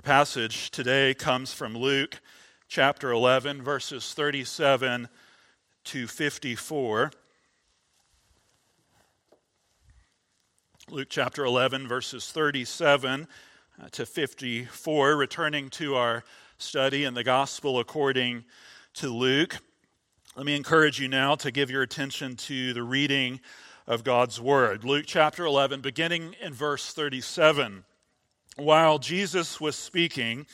Our passage today comes from Luke chapter 11, verses 37 to 54. Luke chapter 11, verses 37 uh, to 54, returning to our study in the gospel according to Luke. Let me encourage you now to give your attention to the reading of God's word. Luke chapter 11, beginning in verse 37. While Jesus was speaking,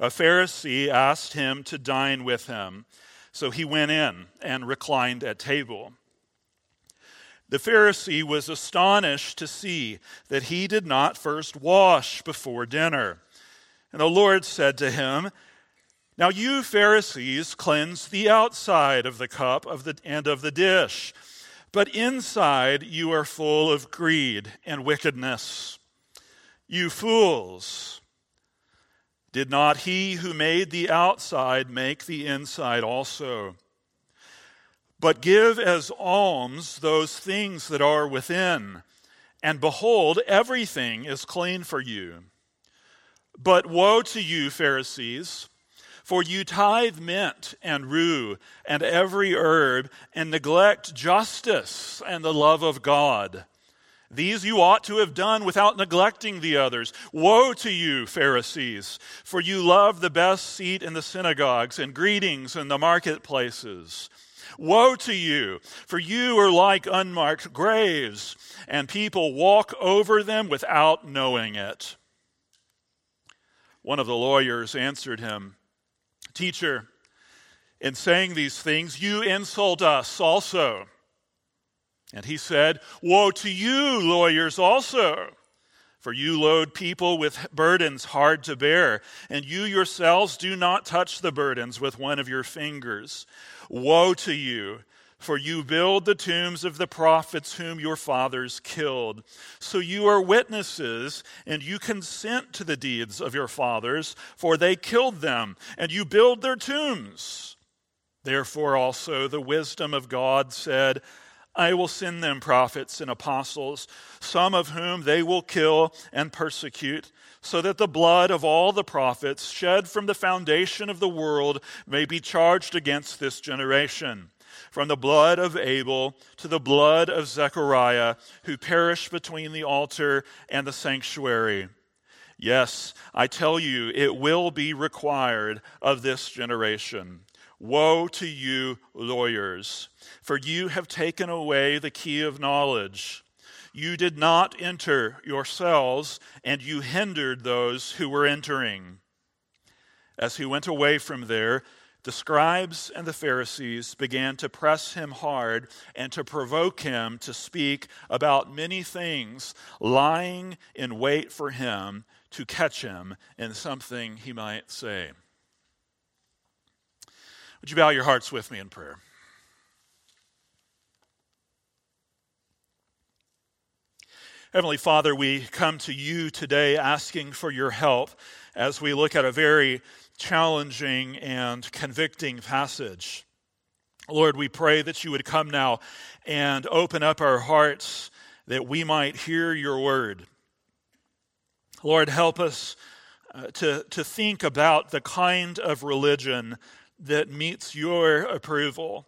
a Pharisee asked him to dine with him. So he went in and reclined at table. The Pharisee was astonished to see that he did not first wash before dinner. And the Lord said to him, Now you Pharisees cleanse the outside of the cup of the, and of the dish, but inside you are full of greed and wickedness. You fools! Did not he who made the outside make the inside also? But give as alms those things that are within, and behold, everything is clean for you. But woe to you, Pharisees! For you tithe mint and rue and every herb, and neglect justice and the love of God. These you ought to have done without neglecting the others. Woe to you, Pharisees, for you love the best seat in the synagogues and greetings in the marketplaces. Woe to you, for you are like unmarked graves, and people walk over them without knowing it. One of the lawyers answered him, Teacher, in saying these things, you insult us also. And he said, Woe to you, lawyers, also! For you load people with burdens hard to bear, and you yourselves do not touch the burdens with one of your fingers. Woe to you! For you build the tombs of the prophets whom your fathers killed. So you are witnesses, and you consent to the deeds of your fathers, for they killed them, and you build their tombs. Therefore also the wisdom of God said, I will send them prophets and apostles, some of whom they will kill and persecute, so that the blood of all the prophets shed from the foundation of the world may be charged against this generation. From the blood of Abel to the blood of Zechariah, who perished between the altar and the sanctuary. Yes, I tell you, it will be required of this generation. Woe to you, lawyers, for you have taken away the key of knowledge. You did not enter yourselves, and you hindered those who were entering. As he went away from there, the scribes and the Pharisees began to press him hard and to provoke him to speak about many things, lying in wait for him to catch him in something he might say. Would you bow your hearts with me in prayer? Heavenly Father, we come to you today asking for your help as we look at a very challenging and convicting passage. Lord, we pray that you would come now and open up our hearts that we might hear your word. Lord, help us uh, to, to think about the kind of religion that meets your approval.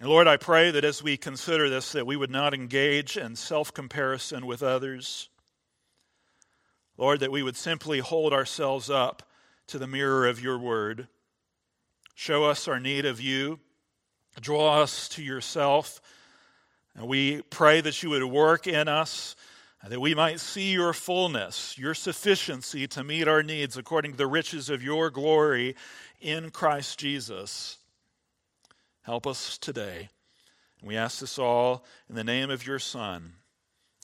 And Lord, I pray that as we consider this, that we would not engage in self comparison with others. Lord, that we would simply hold ourselves up to the mirror of your word. Show us our need of you, draw us to yourself. And we pray that you would work in us, that we might see your fullness, your sufficiency to meet our needs according to the riches of your glory in Christ Jesus. Help us today. We ask this all in the name of your Son.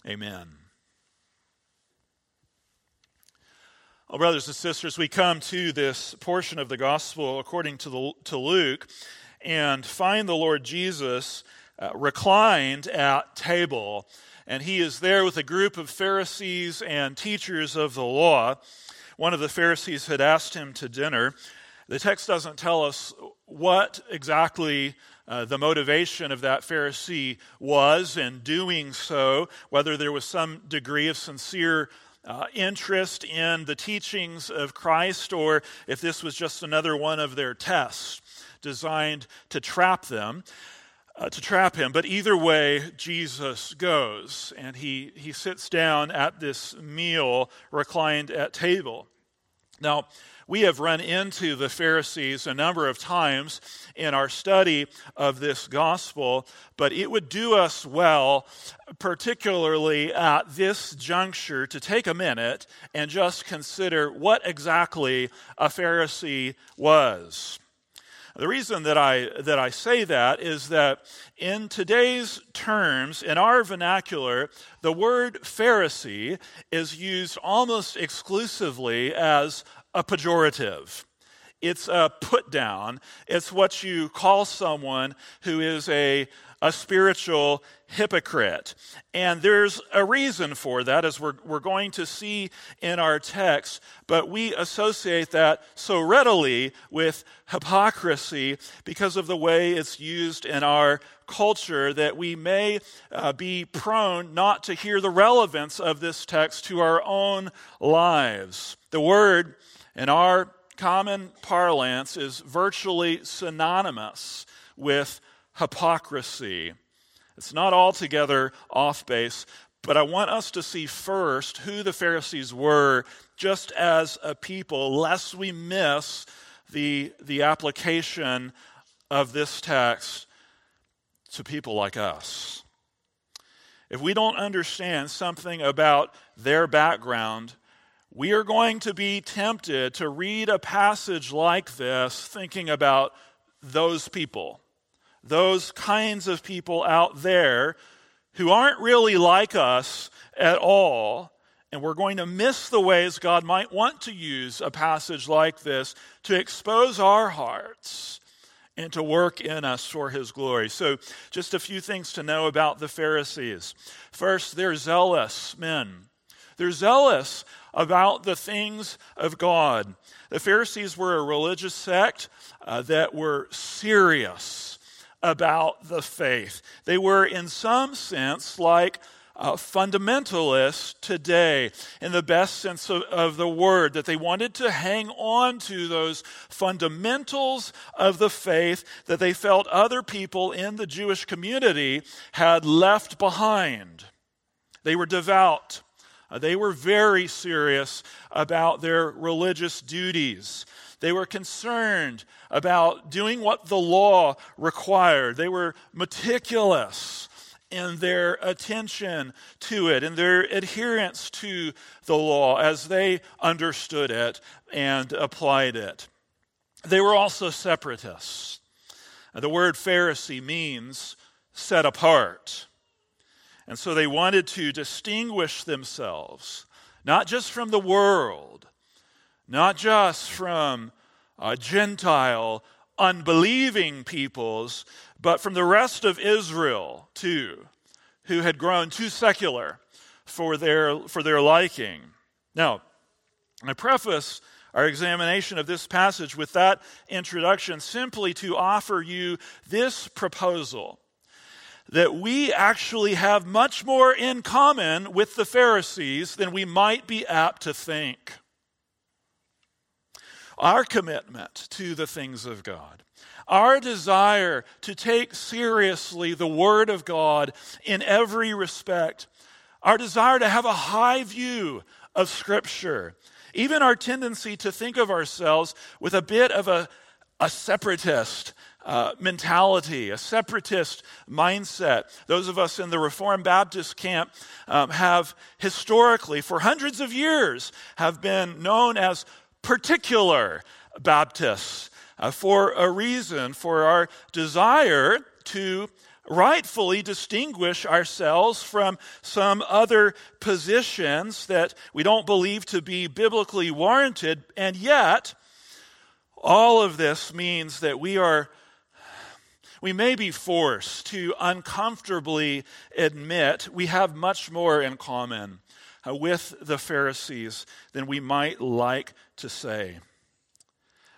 Amen. Well, brothers and sisters, we come to this portion of the gospel according to, the, to Luke and find the Lord Jesus uh, reclined at table. And he is there with a group of Pharisees and teachers of the law. One of the Pharisees had asked him to dinner. The text doesn't tell us what exactly uh, the motivation of that Pharisee was in doing so, whether there was some degree of sincere uh, interest in the teachings of Christ or if this was just another one of their tests designed to trap them. Uh, to trap him. But either way, Jesus goes and he, he sits down at this meal, reclined at table. Now, we have run into the Pharisees a number of times in our study of this gospel, but it would do us well, particularly at this juncture, to take a minute and just consider what exactly a Pharisee was. The reason that I, that I say that is that in today's terms, in our vernacular, the word Pharisee is used almost exclusively as a pejorative. It's a put down. It's what you call someone who is a, a spiritual hypocrite. And there's a reason for that, as we're, we're going to see in our text, but we associate that so readily with hypocrisy because of the way it's used in our culture that we may uh, be prone not to hear the relevance of this text to our own lives. The word in our common parlance is virtually synonymous with hypocrisy. It's not altogether off base, but I want us to see first who the Pharisees were just as a people, lest we miss the, the application of this text to people like us. If we don't understand something about their background, we are going to be tempted to read a passage like this thinking about those people, those kinds of people out there who aren't really like us at all. And we're going to miss the ways God might want to use a passage like this to expose our hearts and to work in us for his glory. So, just a few things to know about the Pharisees. First, they're zealous men. They're zealous about the things of God. The Pharisees were a religious sect uh, that were serious about the faith. They were, in some sense, like uh, fundamentalists today, in the best sense of, of, the word, that they wanted to hang on to those fundamentals of the faith that they felt other people in the Jewish community had left behind. They were devout. Uh, they were very serious about their religious duties. They were concerned about doing what the law required. They were meticulous in their attention to it and their adherence to the law as they understood it and applied it. They were also separatists. The word Pharisee means set apart. And so they wanted to distinguish themselves, not just from the world, not just from uh, Gentile, unbelieving peoples, but from the rest of Israel too, who had grown too secular for their, for their liking. Now, I preface our examination of this passage with that introduction simply to offer you this proposal that we actually have much more in common with the Pharisees than we might be apt to think. Our commitment to the things of God, our desire to take seriously the Word of God in every respect, our desire to have a high view of Scripture, even our tendency to think of ourselves with a bit of a, a separatist uh, mentality, a separatist mindset. Those of us in the Reformed Baptist camp um, have historically, for hundreds of years, have been known as particular Baptists uh, for a reason, for our desire to rightfully distinguish ourselves from some other positions that we don't believe to be biblically warranted, and yet, all of this means that we are we may be forced to uncomfortably admit we have much more in common uh, with the Pharisees than we might like to say.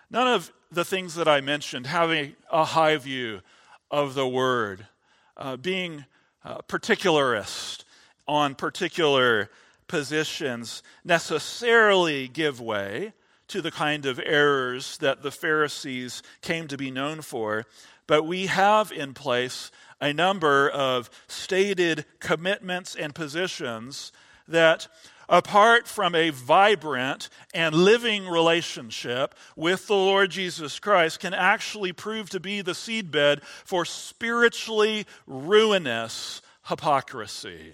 None of the things that I mentioned, having a high view of the Word, uh, being uh, particularist on particular positions necessarily give way to the kind of errors that the Pharisees came to be known for, but we have in place a number of stated commitments and positions that, apart from a vibrant and living relationship with the Lord Jesus Christ, can actually prove to be the seedbed for spiritually ruinous hypocrisy.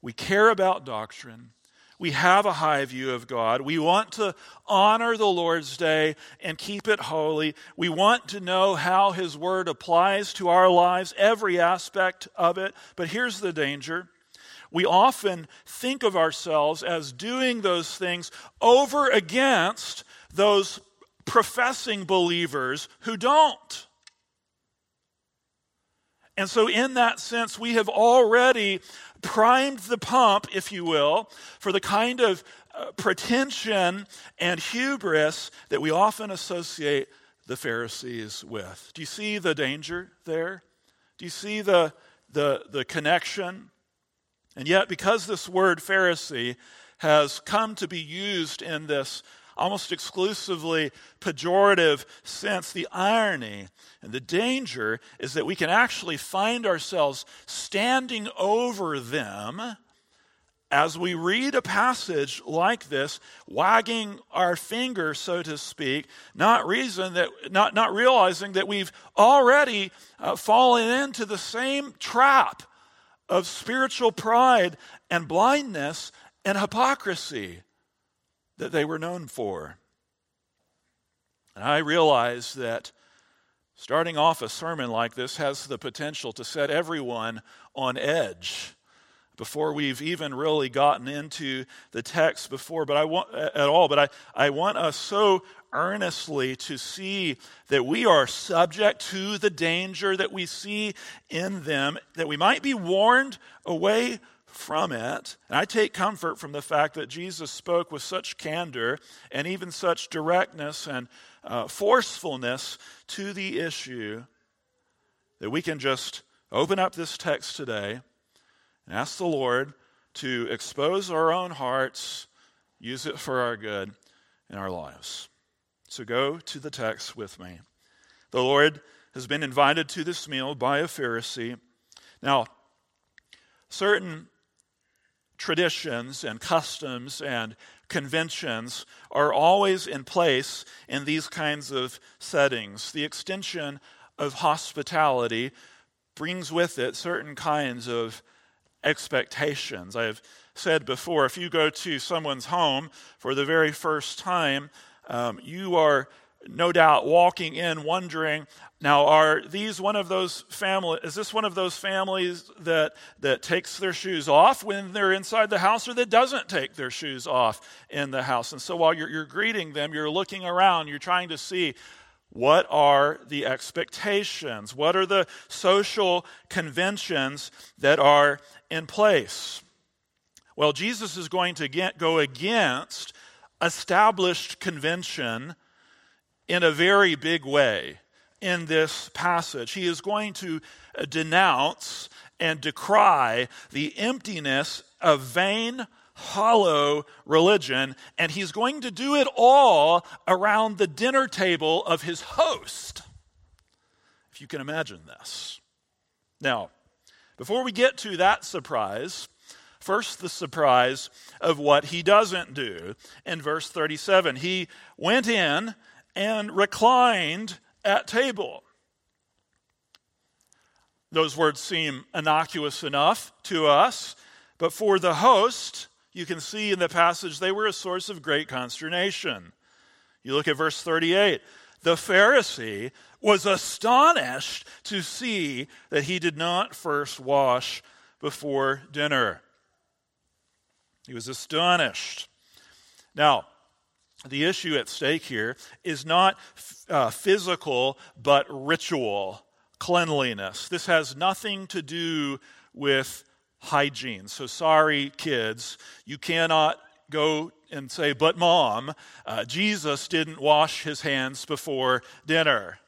We care about doctrine. We have a high view of God. We want to honor the Lord's day and keep it holy. We want to know how His Word applies to our lives, every aspect of it. But here's the danger we often think of ourselves as doing those things over against those professing believers who don't. And so, in that sense, we have already primed the pump, if you will, for the kind of uh, pretension and hubris that we often associate the Pharisees with. Do you see the danger there? Do you see the, the, the connection? And yet, because this word Pharisee has come to be used in this almost exclusively pejorative sense, the irony and the danger is that we can actually find ourselves standing over them as we read a passage like this, wagging our finger, so to speak, not reason that not, not realizing that we've already uh, fallen into the same trap of spiritual pride and blindness and hypocrisy that they were known for. And I realize that starting off a sermon like this has the potential to set everyone on edge before we've even really gotten into the text before but i want at all but i, I want us so earnestly to see that we are subject to the danger that we see in them that we might be warned away from it. And I take comfort from the fact that Jesus spoke with such candor and even such directness and uh, forcefulness to the issue that we can just open up this text today and ask the Lord to expose our own hearts, use it for our good in our lives. So go to the text with me. The Lord has been invited to this meal by a Pharisee. Now, certain traditions and customs and conventions are always in place in these kinds of settings. The extension of hospitality brings with it certain kinds of expectations. I have said before if you go to someone's home for the very first time, um, you are no doubt walking in wondering now are these one of those family is this one of those families that that takes their shoes off when they're inside the house or that doesn't take their shoes off in the house? And so while you're, you're greeting them you're looking around you're trying to see what are the expectations what are the social conventions that are in place? Well jesus is going to get, go against established convention in a very big way in this passage. He is going to denounce and decry the emptiness of vain, hollow religion, and he's going to do it all around the dinner table of his host. If you can imagine this. Now, before we get to that surprise, First, the surprise of what he doesn't do. In verse 37, he went in and reclined at table. Those words seem innocuous enough to us, but for the host, you can see in the passage they were a source of great consternation. You look at verse 38. The Pharisee was astonished to see that he did not first wash before dinner. He was astonished. Now, the issue at stake here is not uh, physical, but ritual cleanliness. This has nothing to do with hygiene. So, sorry, kids, you cannot go and say, but mom, uh, Jesus didn't wash his hands before dinner.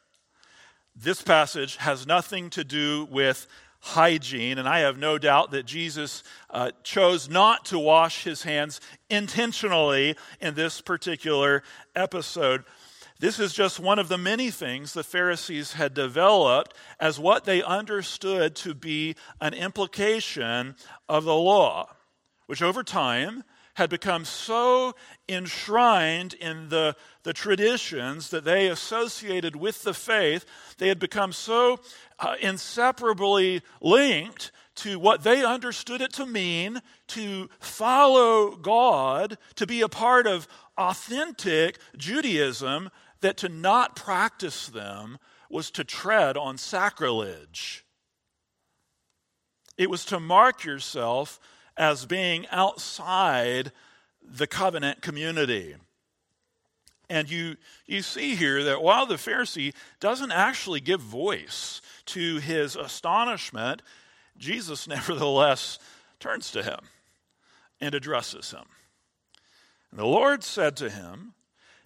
This passage has nothing to do with hygiene. And I have no doubt that Jesus uh, chose not to wash his hands intentionally in this particular episode. This is just one of the many things the Pharisees had developed as what they understood to be an implication of the law, which over time had become so enshrined in the, the traditions that they associated with the faith, they had become so uh, inseparably linked to what they understood it to mean to follow God, to be a part of authentic Judaism, that to not practice them was to tread on sacrilege. It was to mark yourself as being outside the covenant community. And you, you see here that while the Pharisee doesn't actually give voice to his astonishment, Jesus nevertheless turns to him and addresses him. And the Lord said to him,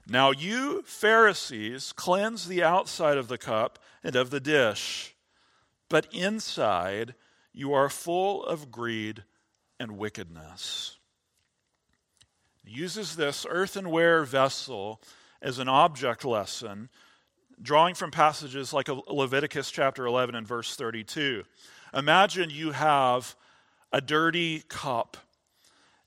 now you Pharisees cleanse the outside of the cup and of the dish, but inside you are full of greed and wickedness. He uses this earthenware vessel as an object lesson, drawing from passages like Leviticus chapter 11 and verse 32. Imagine you have a dirty cup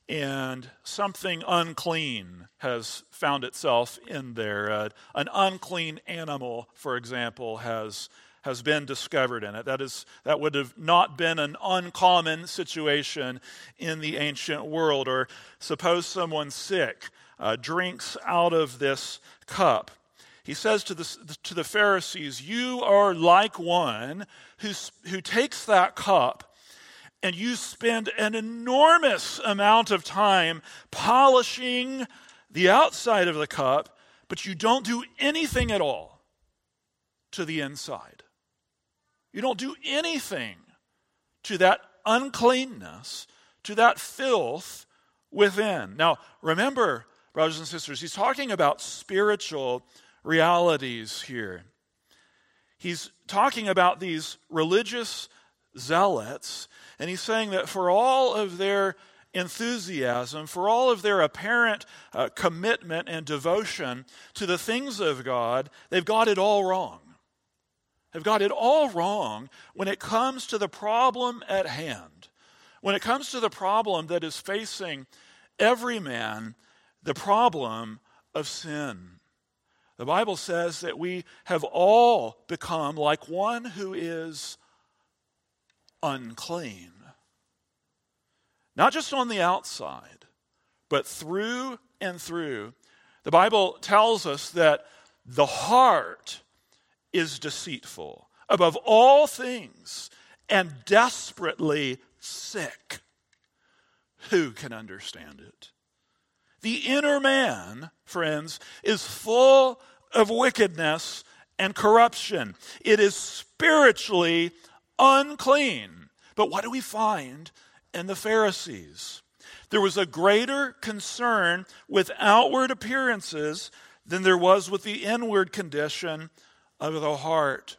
and something unclean has found itself in there. Uh, an unclean animal, for example, has has been discovered in it. That is that would have not been an uncommon situation in the ancient world. Or suppose someone sick uh, drinks out of this cup. He says to the, to the Pharisees, You are like one who, who takes that cup and you spend an enormous amount of time polishing the outside of the cup, but you don't do anything at all to the inside. You don't do anything to that uncleanness, to that filth within. Now, remember, brothers and sisters, he's talking about spiritual realities here. He's talking about these religious zealots and he's saying that for all of their enthusiasm, for all of their apparent uh, commitment and devotion to the things of God, they've got it all wrong. They've got it all wrong when it comes to the problem at hand. When it comes to the problem that is facing every man, the problem of sin. The Bible says that we have all become like one who is unclean. Not just on the outside, but through and through. The Bible tells us that the heart is deceitful above all things and desperately sick. Who can understand it? The inner man, friends, is full of wickedness and corruption. It is spiritually unclean. But what do we find in the Pharisees? There was a greater concern with outward appearances than there was with the inward condition of the heart.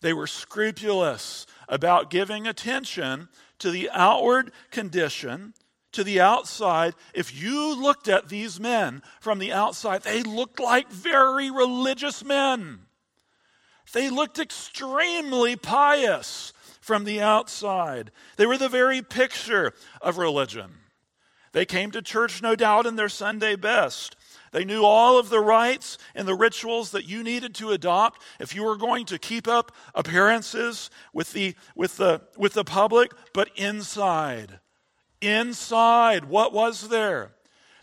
They were scrupulous about giving attention to the outward condition, to the outside. If you looked at these men from the outside, they looked like very religious men. They looked extremely pious from the outside. They were the very picture of religion. They came to church, no doubt, in their Sunday best. They knew all of the rites and the rituals that you needed to adopt if you were going to keep up appearances with the, with the, with the public, but inside. Inside, what was there?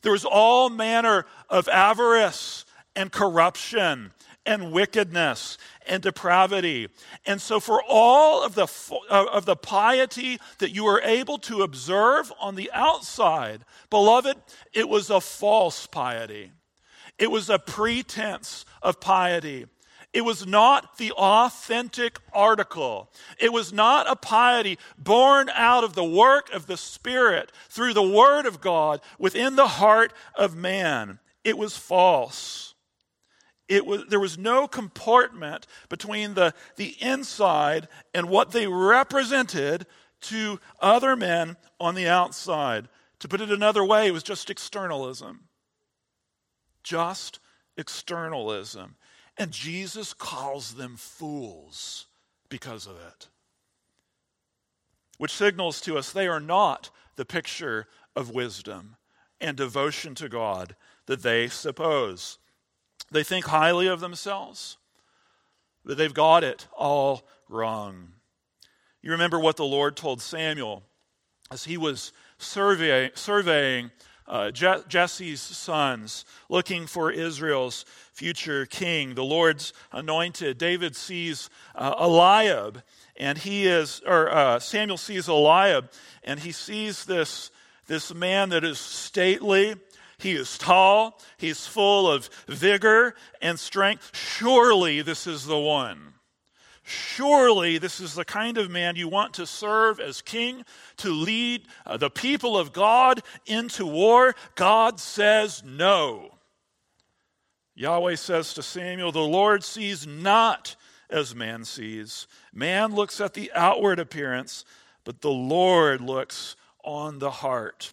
There was all manner of avarice and corruption and wickedness and depravity. And so, for all of the, uh, of the piety that you were able to observe on the outside, beloved, it was a false piety. It was a pretense of piety. It was not the authentic article. It was not a piety born out of the work of the Spirit through the Word of God within the heart of man. It was false. it was, there was no compartment between the, the inside and what they represented to other men on the outside. To put it another way, it was just externalism. Just externalism. And Jesus calls them fools because of it, which signals to us they are not the picture of wisdom and devotion to God that they suppose. They think highly of themselves, but they've got it all wrong. You remember what the Lord told Samuel as he was survey, surveying uh, Je- Jesse's sons, looking for Israel's future king. The Lord's anointed. David sees uh, Eliab, and he is, or uh, Samuel sees Eliab, and he sees this, this man that is stately, he is tall, he's full of vigor and strength. Surely this is the one. Surely this is the kind of man you want to serve as king, to lead uh, the people of God into war. God says no. Yahweh says to Samuel, The Lord sees not as man sees. Man looks at the outward appearance, but the Lord looks on the heart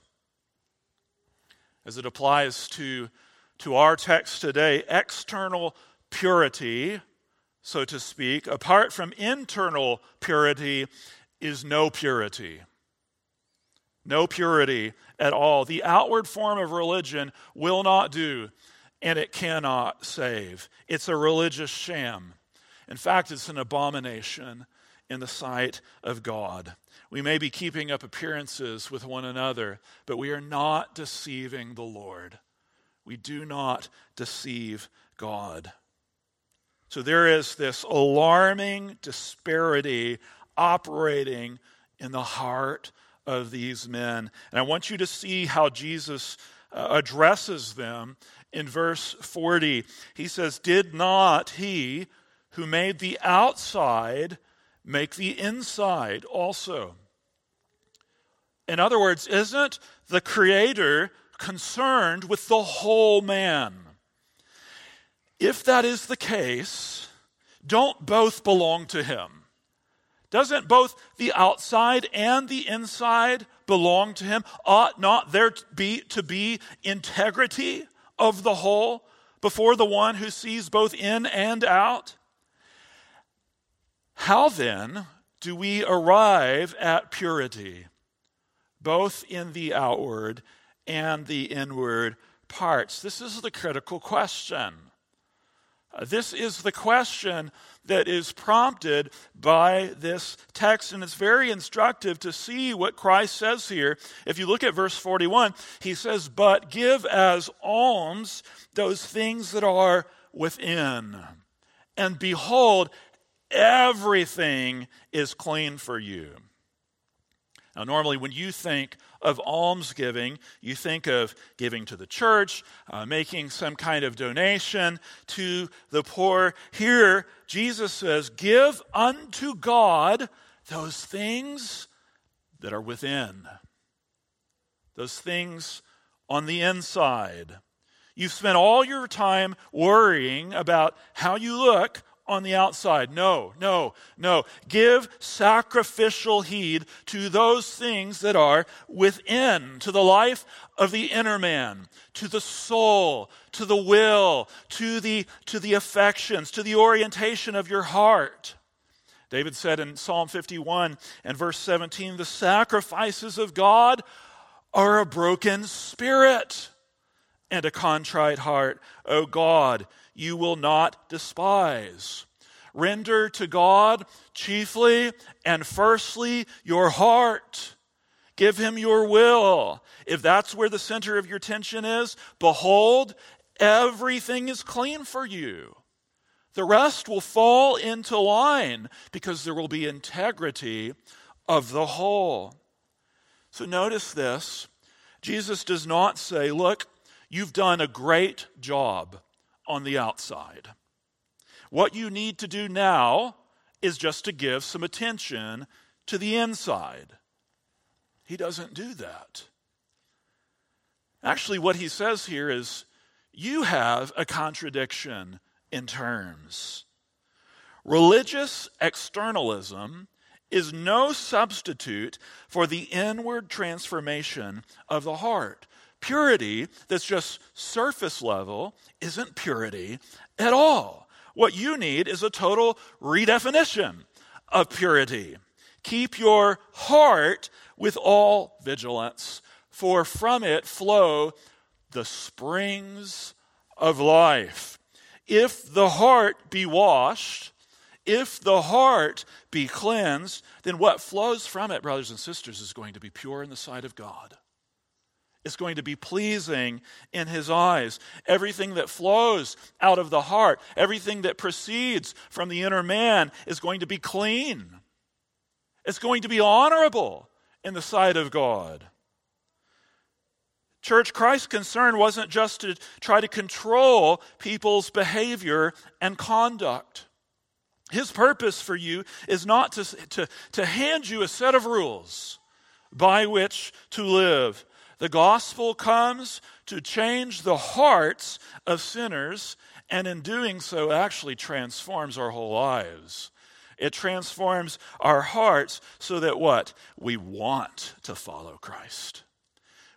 as it applies to, to our text today, external purity, so to speak, apart from internal purity, is no purity. No purity at all. The outward form of religion will not do, and it cannot save. It's a religious sham. In fact, it's an abomination in the sight of God. We may be keeping up appearances with one another, but we are not deceiving the Lord. We do not deceive God. So there is this alarming disparity operating in the heart of these men. And I want you to see how Jesus uh, addresses them in verse 40. He says, Did not he who made the outside make the inside also. In other words, isn't the Creator concerned with the whole man? If that is the case, don't both belong to Him? Doesn't both the outside and the inside belong to Him? Ought not there to be, to be integrity of the whole before the one who sees both in and out? How then do we arrive at purity, both in the outward and the inward parts? This is the critical question. This is the question that is prompted by this text, and it's very instructive to see what Christ says here. If you look at verse 41, he says, But give as alms those things that are within. And behold, everything is clean for you. Now, normally, when you think of almsgiving, you think of giving to the church, uh, making some kind of donation to the poor. Here, Jesus says, Give unto God those things that are within, those things on the inside. You've spent all your time worrying about how you look on the outside. No, no, no. Give sacrificial heed to those things that are within, to the life of the inner man, to the soul, to the will, to the, to the affections, to the orientation of your heart. David said in Psalm 51 and verse 17, the sacrifices of God are a broken spirit and a contrite heart. O God, you will not despise. Render to God chiefly and firstly your heart. Give him your will. If that's where the center of your tension is, behold, everything is clean for you. The rest will fall into line because there will be integrity of the whole. So notice this Jesus does not say, Look, you've done a great job on the outside. What you need to do now is just to give some attention to the inside. He doesn't do that. Actually, what he says here is you have a contradiction in terms. Religious externalism is no substitute for the inward transformation of the heart. Purity that's just surface level isn't purity at all. What you need is a total redefinition of purity. Keep your heart with all vigilance, for from it flow the springs of life. If the heart be washed, if the heart be cleansed, then what flows from it, brothers and sisters, is going to be pure in the sight of God. It's going to be pleasing in His eyes. Everything that flows out of the heart, everything that proceeds from the inner man, is going to be clean. It's going to be honorable in the sight of God. Church, Christ's concern wasn't just to try to control people's behavior and conduct. His purpose for you is not to, to, to hand you a set of rules by which to live. The gospel comes to change the hearts of sinners, and in doing so, actually transforms our whole lives. It transforms our hearts so that what? We want to follow Christ.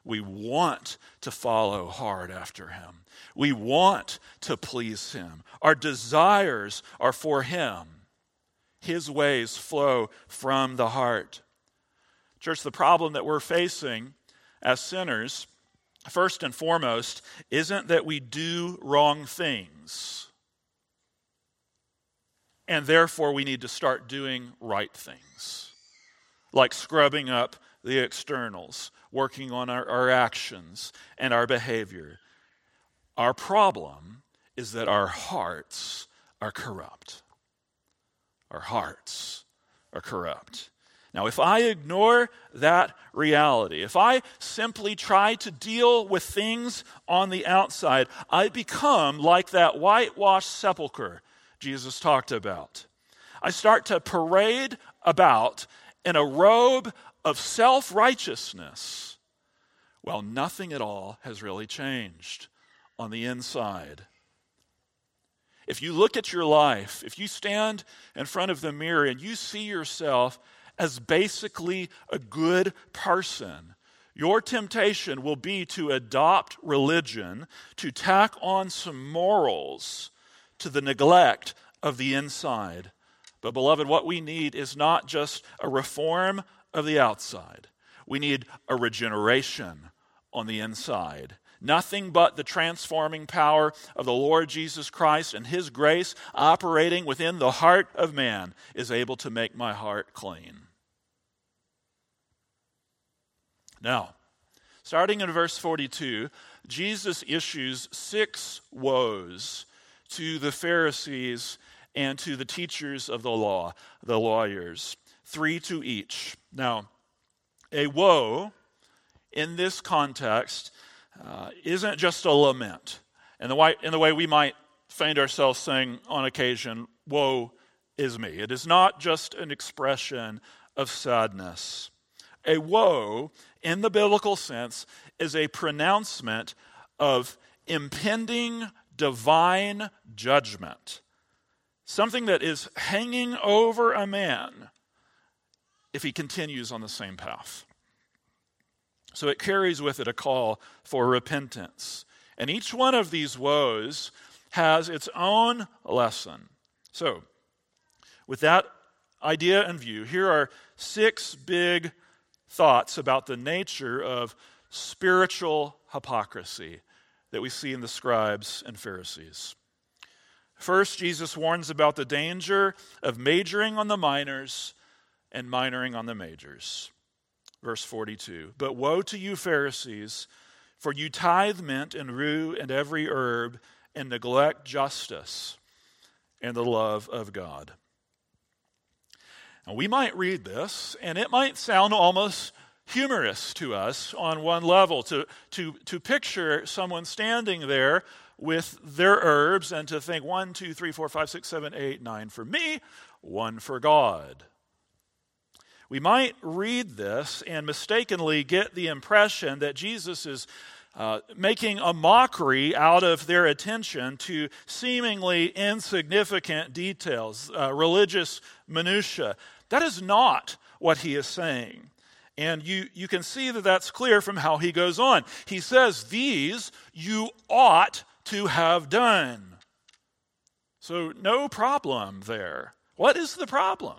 We want to follow hard after him. We want to please him. Our desires are for him. His ways flow from the heart. Church, the problem that we're facing as sinners, first and foremost, isn't that we do wrong things and therefore we need to start doing right things, like scrubbing up the externals, working on our, our actions and our behavior. Our problem is that our hearts are corrupt. Our hearts are corrupt. Now, if I ignore that reality, if I simply try to deal with things on the outside, I become like that whitewashed sepulchre Jesus talked about. I start to parade about in a robe of self righteousness while nothing at all has really changed on the inside. If you look at your life, if you stand in front of the mirror and you see yourself as basically a good person, your temptation will be to adopt religion, to tack on some morals to the neglect of the inside. But, beloved, what we need is not just a reform of the outside, we need a regeneration on the inside. Nothing but the transforming power of the Lord Jesus Christ and His grace operating within the heart of man is able to make my heart clean. Now, starting in verse 42, Jesus issues six woes to the Pharisees and to the teachers of the law, the lawyers, three to each. Now, a woe in this context uh, isn't just a lament. In the, way, in the way we might find ourselves saying on occasion, Woe is me. It is not just an expression of sadness. A woe, in the biblical sense, is a pronouncement of impending divine judgment, something that is hanging over a man if he continues on the same path. So it carries with it a call for repentance. And each one of these woes has its own lesson. So, with that idea in view, here are six big thoughts about the nature of spiritual hypocrisy that we see in the scribes and Pharisees. First, Jesus warns about the danger of majoring on the minors and minoring on the majors. Verse 42 But woe to you, Pharisees, for you tithe mint and rue and every herb and neglect justice and the love of God. Now, we might read this, and it might sound almost humorous to us on one level to, to, to picture someone standing there with their herbs and to think one, two, three, four, five, six, seven, eight, nine for me, one for God. We might read this and mistakenly get the impression that Jesus is uh, making a mockery out of their attention to seemingly insignificant details, uh, religious minutiae. That is not what he is saying. And you, you can see that that's clear from how he goes on. He says, These you ought to have done. So, no problem there. What is the problem?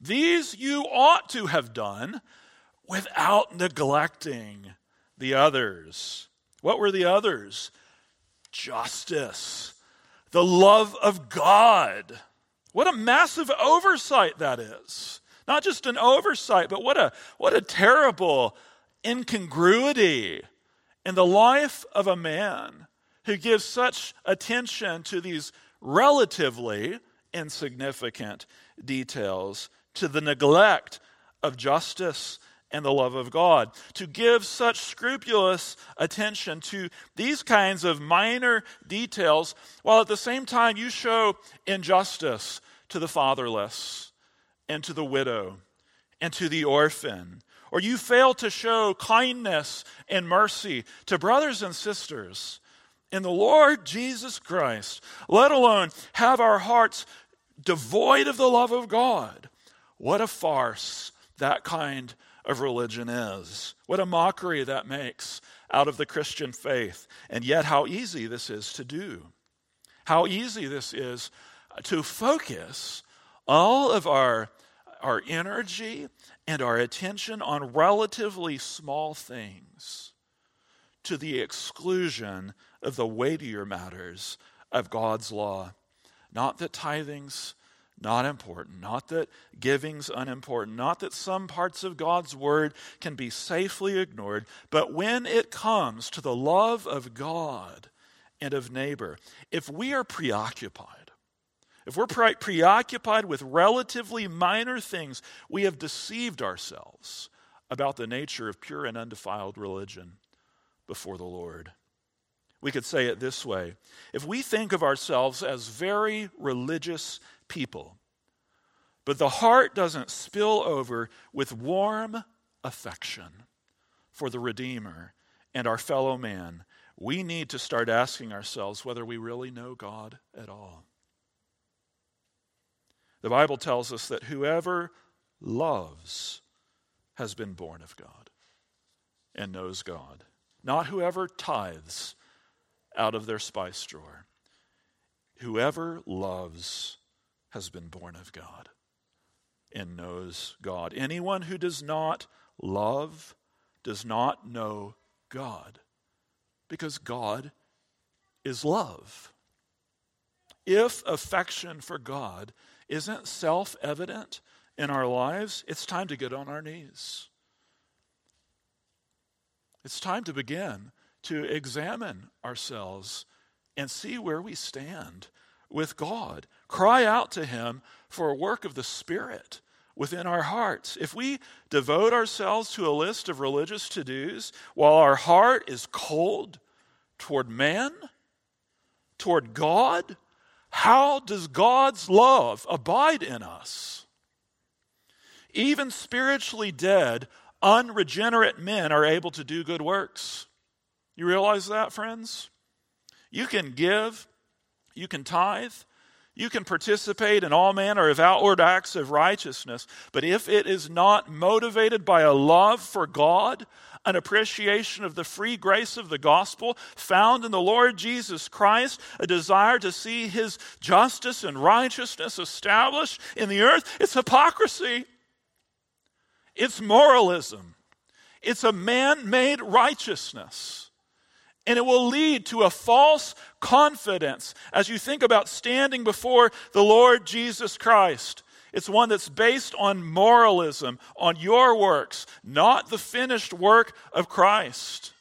These you ought to have done without neglecting the others. What were the others? Justice, the love of God. What a massive oversight that is. Not just an oversight, but what a, what a terrible incongruity in the life of a man who gives such attention to these relatively insignificant details, to the neglect of justice and the love of God. To give such scrupulous attention to these kinds of minor details, while at the same time you show injustice to the fatherless and to the widow and to the orphan, or you fail to show kindness and mercy to brothers and sisters in the Lord Jesus Christ, let alone have our hearts devoid of the love of God. What a farce that kind of religion is. What a mockery that makes out of the Christian faith. And yet, how easy this is to do. How easy this is to focus all of our, our energy and our attention on relatively small things to the exclusion of the weightier matters of God's law. Not that tithing's not important. Not that giving's unimportant. Not that some parts of God's word can be safely ignored. But when it comes to the love of God and of neighbor, if we are preoccupied, if we're pre- preoccupied with relatively minor things, we have deceived ourselves about the nature of pure and undefiled religion before the Lord. We could say it this way if we think of ourselves as very religious people. But the heart doesn't spill over with warm affection for the Redeemer and our fellow man. We need to start asking ourselves whether we really know God at all. The Bible tells us that whoever loves has been born of God and knows God, not whoever tithes out of their spice drawer. Whoever loves has been born of God and knows God. Anyone who does not love does not know God because God is love. If affection for God isn't self evident in our lives, it's time to get on our knees. It's time to begin to examine ourselves and see where we stand with God. Cry out to Him for a work of the Spirit within our hearts. If we devote ourselves to a list of religious to dos while our heart is cold toward man, toward God, how does God's love abide in us? Even spiritually dead, unregenerate men are able to do good works. You realize that, friends? You can give you can tithe. You can participate in all manner of outward acts of righteousness. But if it is not motivated by a love for God, an appreciation of the free grace of the gospel found in the Lord Jesus Christ, a desire to see his justice and righteousness established in the earth, it's hypocrisy. It's moralism. It's a man made righteousness. And it will lead to a false confidence as you think about standing before the Lord Jesus Christ. It's one that's based on moralism, on your works, not the finished work of Christ.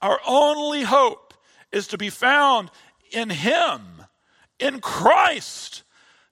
Our only hope is to be found in Him, in Christ,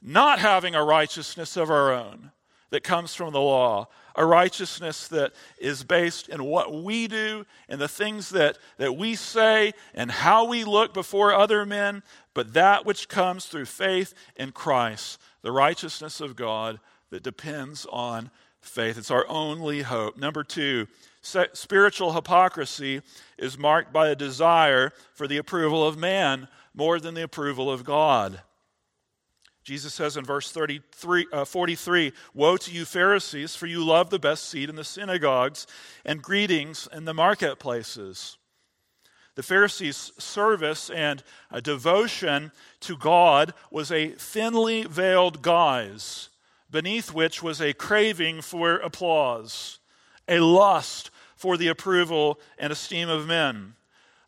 not having a righteousness of our own that comes from the law, a righteousness that is based in what we do and the things that, that we say and how we look before other men, but that which comes through faith in Christ, the righteousness of God that depends on faith. It's our only hope. Number two, spiritual hypocrisy is marked by a desire for the approval of man more than the approval of God. Jesus says in verse 33, uh, 43 Woe to you, Pharisees, for you love the best seat in the synagogues and greetings in the marketplaces. The Pharisees' service and uh, devotion to God was a thinly veiled guise, beneath which was a craving for applause, a lust for the approval and esteem of men.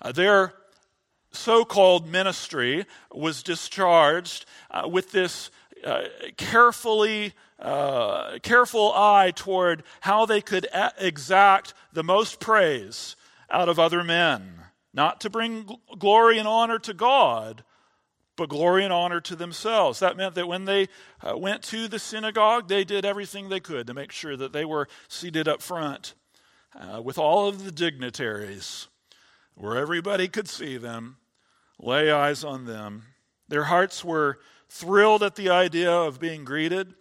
Uh, their so called ministry was discharged uh, with this uh, carefully uh, careful eye toward how they could exact the most praise out of other men, not to bring gl- glory and honor to God, but glory and honor to themselves. That meant that when they uh, went to the synagogue, they did everything they could to make sure that they were seated up front uh, with all of the dignitaries where everybody could see them lay eyes on them. Their hearts were thrilled at the idea of being greeted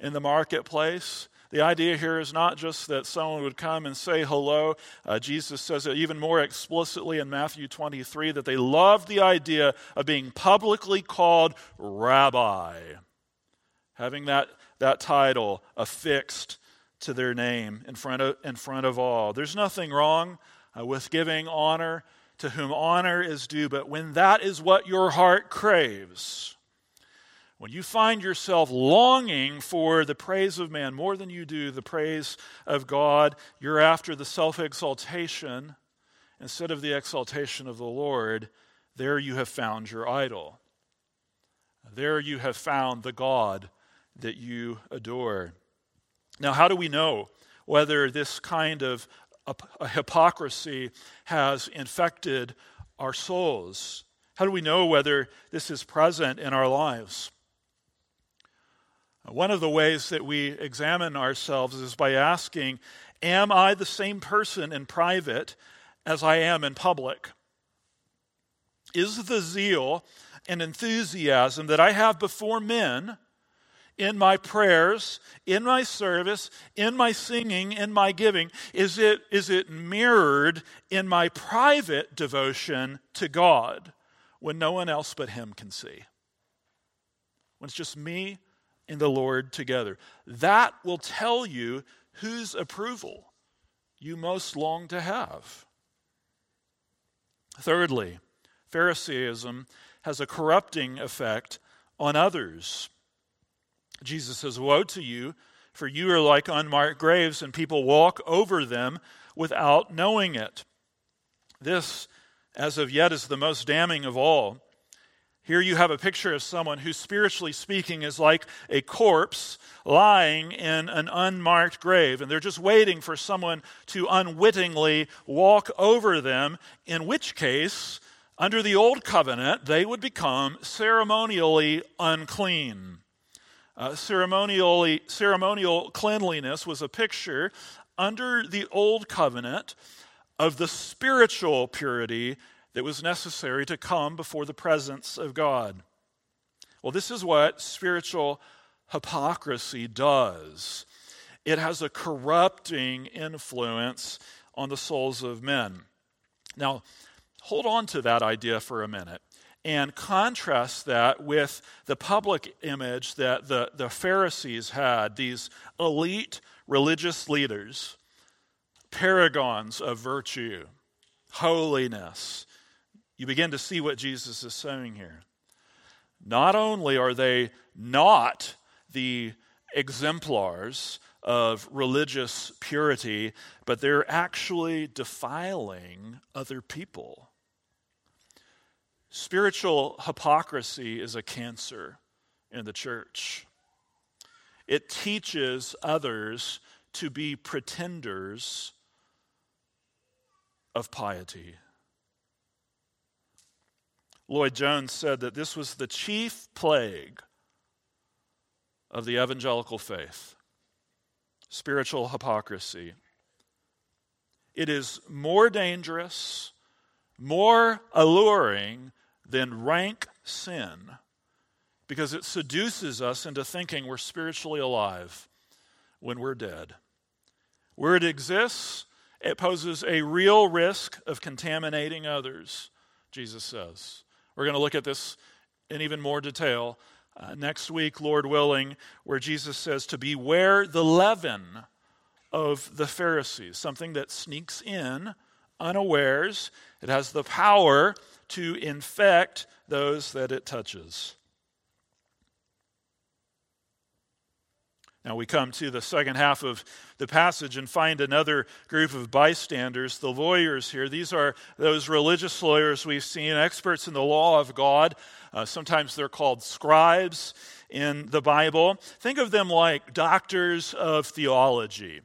in the marketplace. The idea here is not just that someone would come and say hello. Uh, Jesus says it even more explicitly in Matthew 23 that they loved the idea of being publicly called rabbi, having that, that title affixed to their name in front of, in front of all. There's nothing wrong uh, with giving honor to whom honor is due. But when that is what your heart craves, when you find yourself longing for the praise of man more than you do the praise of God, you're after the self exaltation instead of the exaltation of the Lord. There you have found your idol. There you have found the God that you adore. Now, how do we know whether this kind of a, hypocrisy has infected our souls? How do we know whether this is present in our lives? One of the ways that we examine ourselves is by asking, Am I the same person in private as I am in public? Is the zeal and enthusiasm that I have before men in my prayers, in my service, in my singing, in my giving? Is it, is it mirrored in my private devotion to God when no one else but Him can see? When it's just me and the Lord together. That will tell you whose approval you most long to have. Thirdly, Pharisaism has a corrupting effect on others. Jesus says, Woe to you, for you are like unmarked graves, and people walk over them without knowing it. This, as of yet, is the most damning of all. Here you have a picture of someone who, spiritually speaking, is like a corpse lying in an unmarked grave, and they're just waiting for someone to unwittingly walk over them, in which case, under the old covenant, they would become ceremonially unclean. Uh, ceremonially, ceremonial cleanliness was a picture under the old covenant of the spiritual purity that was necessary to come before the presence of God. Well, this is what spiritual hypocrisy does it has a corrupting influence on the souls of men. Now, hold on to that idea for a minute and contrast that with the public image that the, the Pharisees had, these elite religious leaders, paragons of virtue, holiness. You begin to see what Jesus is saying here. Not only are they not the exemplars of religious purity, but they're actually defiling other people. Spiritual hypocrisy is a cancer in the church. It teaches others to be pretenders of piety. Lloyd Jones said that this was the chief plague of the evangelical faith spiritual hypocrisy. It is more dangerous, more alluring than rank sin because it seduces us into thinking we're spiritually alive. when we're dead. Where it exists, it poses a real risk of contaminating others, Jesus says. We're going to look at this in even more detail uh, next week, Lord willing, where Jesus says to beware the leaven of the Pharisees, something that sneaks in unawares. It has the power to infect those that it touches. Now we come to the second half of the passage and find another group of bystanders, the lawyers here. These are those religious lawyers we've seen, experts in the law of God. Uh, sometimes they're called scribes in the Bible. Think of them like doctors of theology,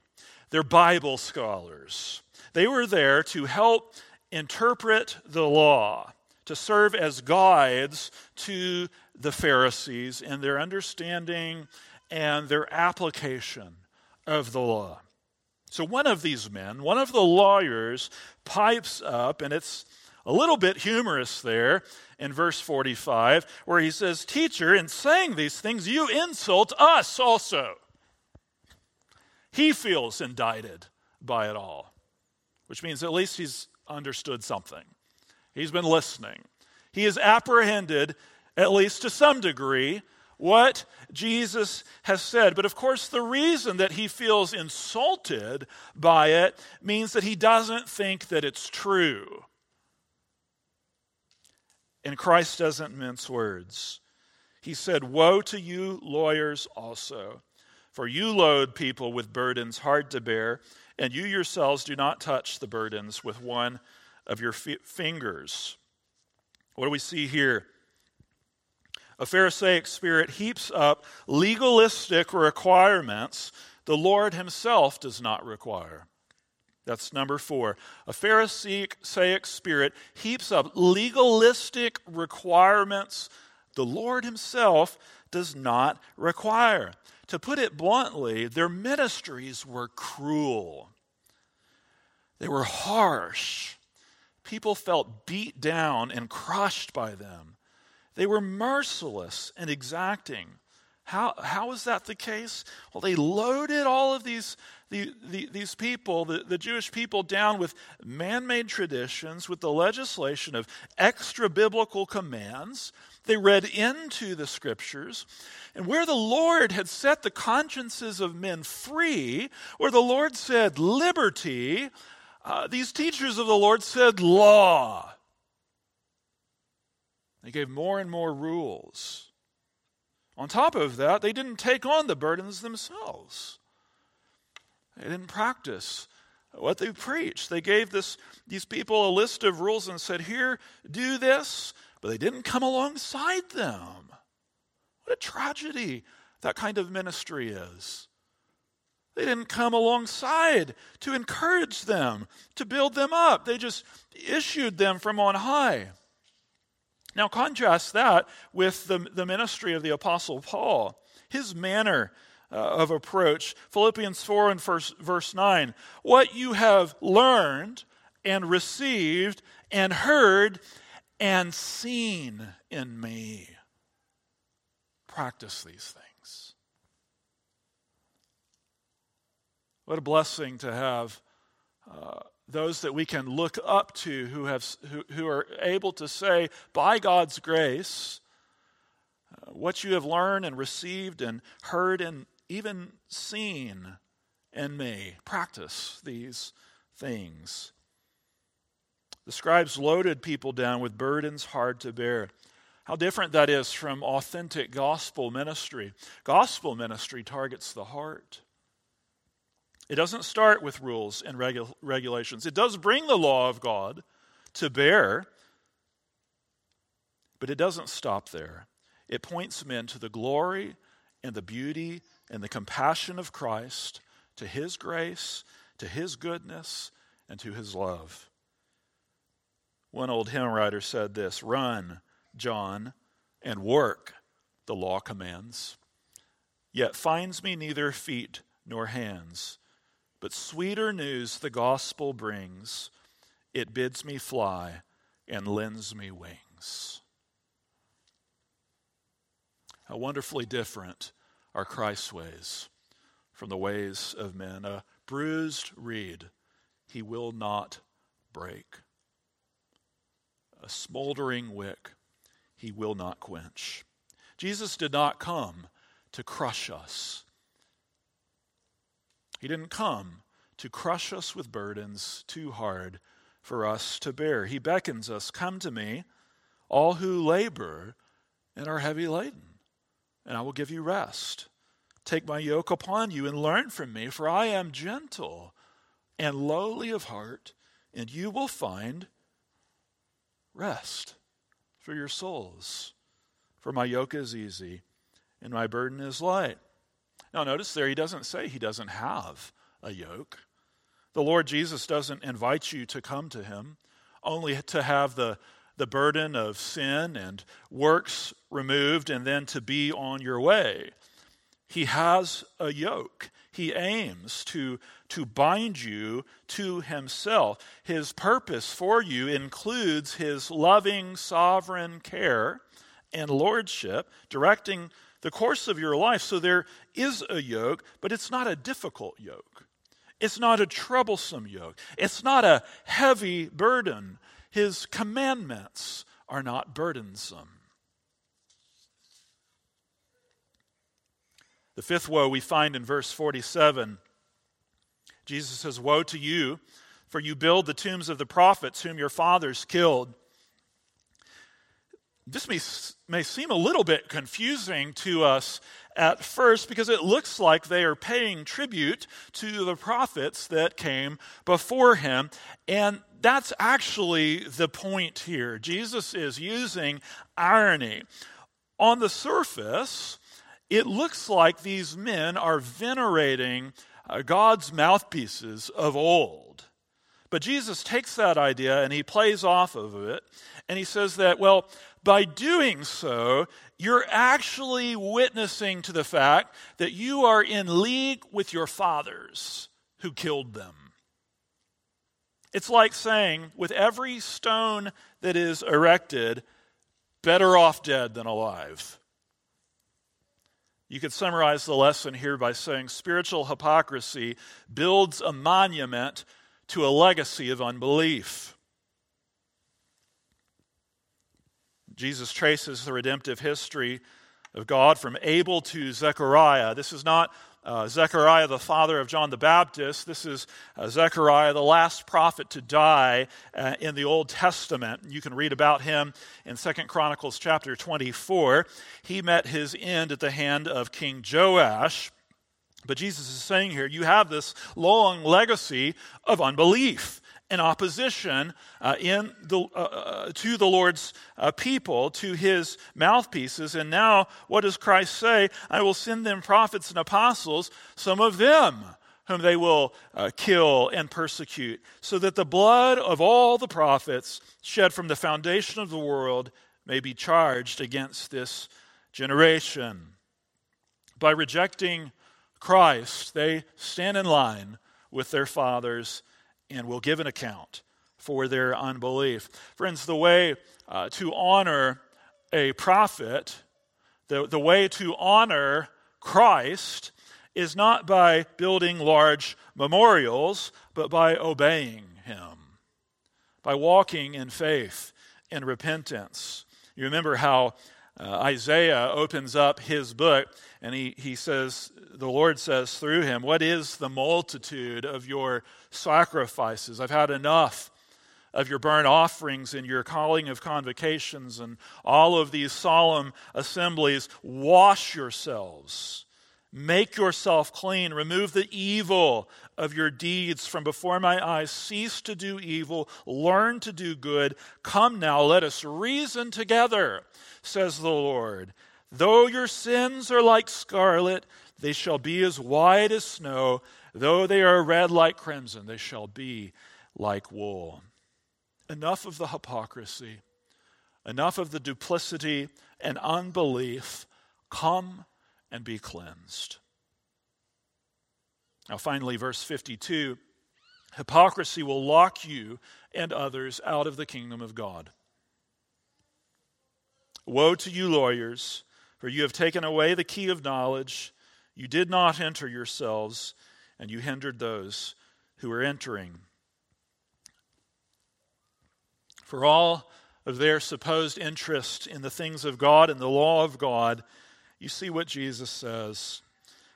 they're Bible scholars. They were there to help interpret the law, to serve as guides to the Pharisees in their understanding and their application of the law. So one of these men, one of the lawyers, pipes up, and it's a little bit humorous there in verse 45, where he says, Teacher, in saying these things, you insult us also. He feels indicted by it all, which means at least he's understood something. He's been listening. He has apprehended, at least to some degree, what Jesus has said. But of course, the reason that he feels insulted by it means that he doesn't think that it's true. And Christ doesn't mince words. He said, Woe to you, lawyers, also, for you load people with burdens hard to bear, and you yourselves do not touch the burdens with one of your f- fingers. What do we see here? a Pharisaic spirit heaps up legalistic requirements the Lord Himself does not require. That's number four. A Pharisaic spirit heaps up legalistic requirements the Lord Himself does not require. To put it bluntly, their ministries were cruel, they were harsh. People felt beat down and crushed by them. They were merciless and exacting. How, how is that the case? Well, they loaded all of these, the, the, these people, the, the Jewish people, down with man made traditions, with the legislation of extra biblical commands. They read into the scriptures. And where the Lord had set the consciences of men free, where the Lord said liberty, uh, these teachers of the Lord said law. They gave more and more rules. On top of that, they didn't take on the burdens themselves. They didn't practice what they preached. They gave this, these people a list of rules and said, Here, do this, but they didn't come alongside them. What a tragedy that kind of ministry is. They didn't come alongside to encourage them, to build them up. They just issued them from on high. Now, contrast that with the, the ministry of the Apostle Paul, his manner uh, of approach. Philippians 4 and verse, verse 9. What you have learned and received and heard and seen in me. Practice these things. What a blessing to have uh, those that we can look up to who, have, who, who are able to say, by God's grace, uh, what you have learned and received and heard and even seen in me. Practice these things. The scribes loaded people down with burdens hard to bear. How different that is from authentic gospel ministry. Gospel ministry targets the heart. It doesn't start with rules and regu- regulations. It does bring the law of God to bear, but it doesn't stop there. It points men to the glory and the beauty and the compassion of Christ, to his grace, to his goodness, and to his love. One old hymn writer said this Run, John, and work, the law commands, yet finds me neither feet nor hands but sweeter news the gospel brings. It bids me fly and lends me wings. How wonderfully different are Christ's ways from the ways of men. A bruised reed he will not break. A smoldering wick he will not quench. Jesus did not come to crush us. He didn't come to crush us with burdens too hard for us to bear. He beckons us, Come to me, all who labor and are heavy laden, and I will give you rest. Take my yoke upon you and learn from me, for I am gentle and lowly of heart, and you will find rest for your souls. For my yoke is easy and my burden is light. Now, notice there, he doesn't say he doesn't have a yoke. The Lord Jesus doesn't invite you to come to him only to have the, the burden of sin and works removed and then to be on your way. He has a yoke. He aims to, to bind you to himself. His purpose for you includes his loving, sovereign care and lordship, directing the course of your life. So there is a yoke, but it's not a difficult yoke. It's not a troublesome yoke. It's not a heavy burden. His commandments are not burdensome. The fifth woe we find in verse 47. Jesus says, Woe to you, for you build the tombs of the prophets whom your fathers killed. This may, may seem a little bit confusing to us at first because it looks like they are paying tribute to the prophets that came before him. And that's actually the point here. Jesus is using irony. On the surface, it looks like these men are venerating uh, God's mouthpieces of old. But Jesus takes that idea and he plays off of it. And he says that, well, by doing so, you're actually witnessing to the fact that you are in league with your fathers who killed them. It's like saying, with every stone that is erected, better off dead than alive. You could summarize the lesson here by saying spiritual hypocrisy builds a monument to a legacy of unbelief. Jesus traces the redemptive history of God from Abel to Zechariah. This is not uh, Zechariah, the father of John the Baptist. This is uh, Zechariah, the last prophet to die uh, in the Old Testament. You can read about him in Second Chronicles chapter 24. He met his end at the hand of King Joash. But Jesus is saying here, you have this long legacy of unbelief and opposition uh, in the, uh, uh, to the Lord's uh, people, to his mouthpieces. And now, what does Christ say? I will send them prophets and apostles, some of them whom they will uh, kill and persecute, so that the blood of all the prophets shed from the foundation of the world may be charged against this generation. By rejecting Christ, they stand in line with their fathers and will give an account for their unbelief. Friends, the way uh, to honor a prophet, the, the way to honor Christ, is not by building large memorials, but by obeying him, by walking in faith and repentance. You remember how uh, Isaiah opens up his book and he, he says, the Lord says through him, What is the multitude of your sacrifices? I've had enough of your burnt offerings and your calling of convocations and all of these solemn assemblies. Wash yourselves. Make yourself clean. Remove the evil of your deeds from before my eyes. Cease to do evil. Learn to do good. Come now, let us reason together, says the Lord. Though your sins are like scarlet, they shall be as white as snow. Though they are red like crimson, they shall be like wool. Enough of the hypocrisy, enough of the duplicity and unbelief. Come and be cleansed. Now, finally, verse 52 hypocrisy will lock you and others out of the kingdom of God. Woe to you, lawyers! For you have taken away the key of knowledge. You did not enter yourselves, and you hindered those who were entering. For all of their supposed interest in the things of God and the law of God, you see what Jesus says.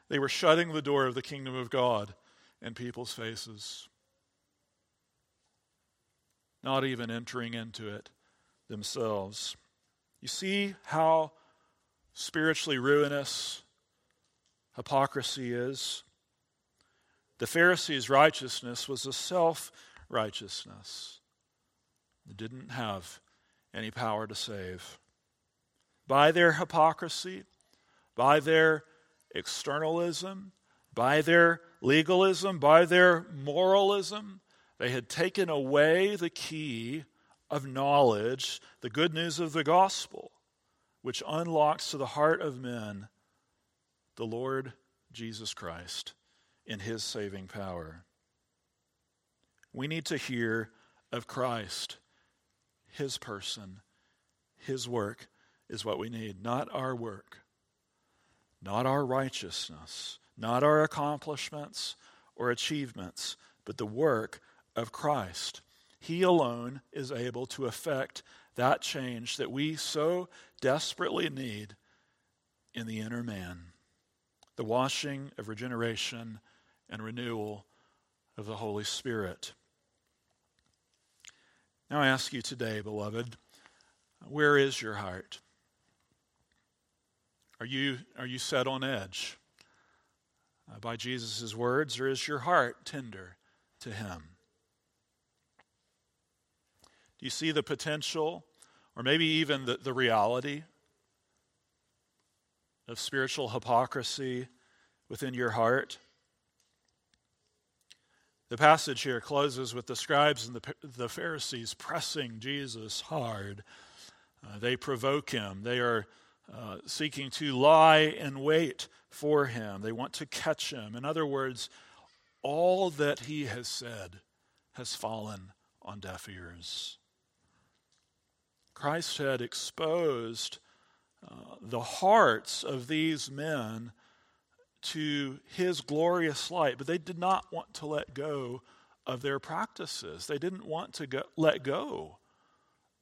They were shutting the door of the kingdom of God in people's faces, not even entering into it themselves. You see how spiritually ruinous hypocrisy is? The Pharisees' righteousness was a self righteousness that didn't have any power to save. By their hypocrisy, by their externalism, by their legalism, by their moralism, they had taken away the key of knowledge, the good news of the gospel, which unlocks to the heart of men the Lord Jesus Christ in his saving power. We need to hear of Christ, his person, his work is what we need, not our work, not our righteousness, not our accomplishments or achievements, but the work of Christ. He alone is able to effect that change that we so desperately need in the inner man the washing of regeneration and renewal of the Holy Spirit. Now I ask you today, beloved, where is your heart? Are you, are you set on edge uh, by Jesus' words, or is your heart tender to Him? Do you see the potential, or maybe even the, the reality of spiritual hypocrisy within your heart? The passage here closes with the scribes and the, the Pharisees pressing Jesus hard. Uh, they provoke him. They are uh, seeking to lie in wait for him. They want to catch him. In other words, all that he has said has fallen on deaf ears. Christ had exposed uh, the hearts of these men to his glorious light, but they did not want to let go of their practices. They didn't want to go, let go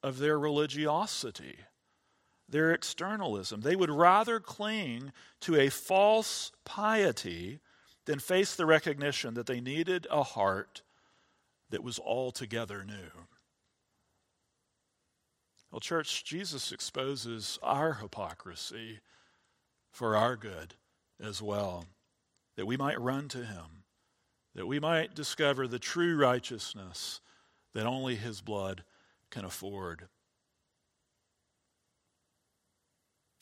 of their religiosity, their externalism. They would rather cling to a false piety than face the recognition that they needed a heart that was altogether new. Well, church, Jesus exposes our hypocrisy for our good as well, that we might run to him, that we might discover the true righteousness that only his blood can afford.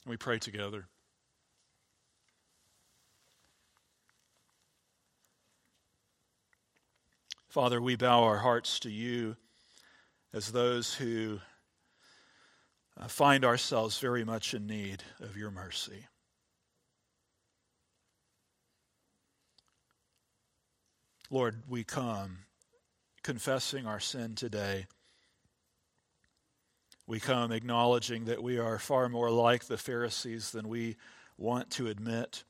We pray together. Father, we bow our hearts to you as those who uh, find ourselves very much in need of your mercy. Lord, we come confessing our sin today. We come acknowledging that we are far more like the Pharisees than we want to admit.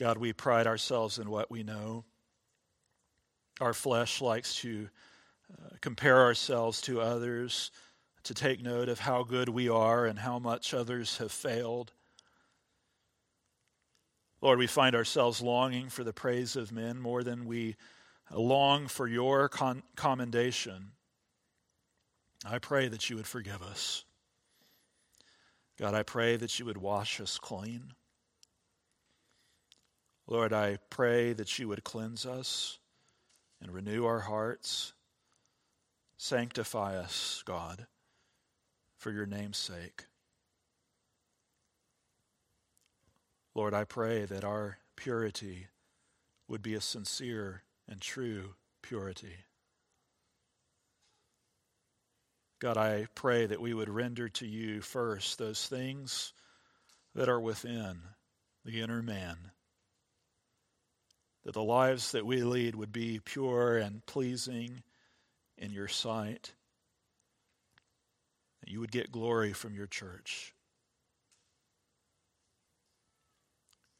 God, we pride ourselves in what we know. Our flesh likes to uh, compare ourselves to others, to take note of how good we are and how much others have failed. Lord, we find ourselves longing for the praise of men more than we long for your con- commendation. I pray that you would forgive us. God, I pray that you would wash us clean. Lord, I pray that you would cleanse us and renew our hearts. Sanctify us, God, for your name's sake. Lord, I pray that our purity would be a sincere and true purity. God, I pray that we would render to you first those things that are within the inner man, that the lives that we lead would be pure and pleasing in your sight, that you would get glory from your church.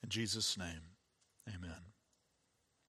In Jesus' name, amen.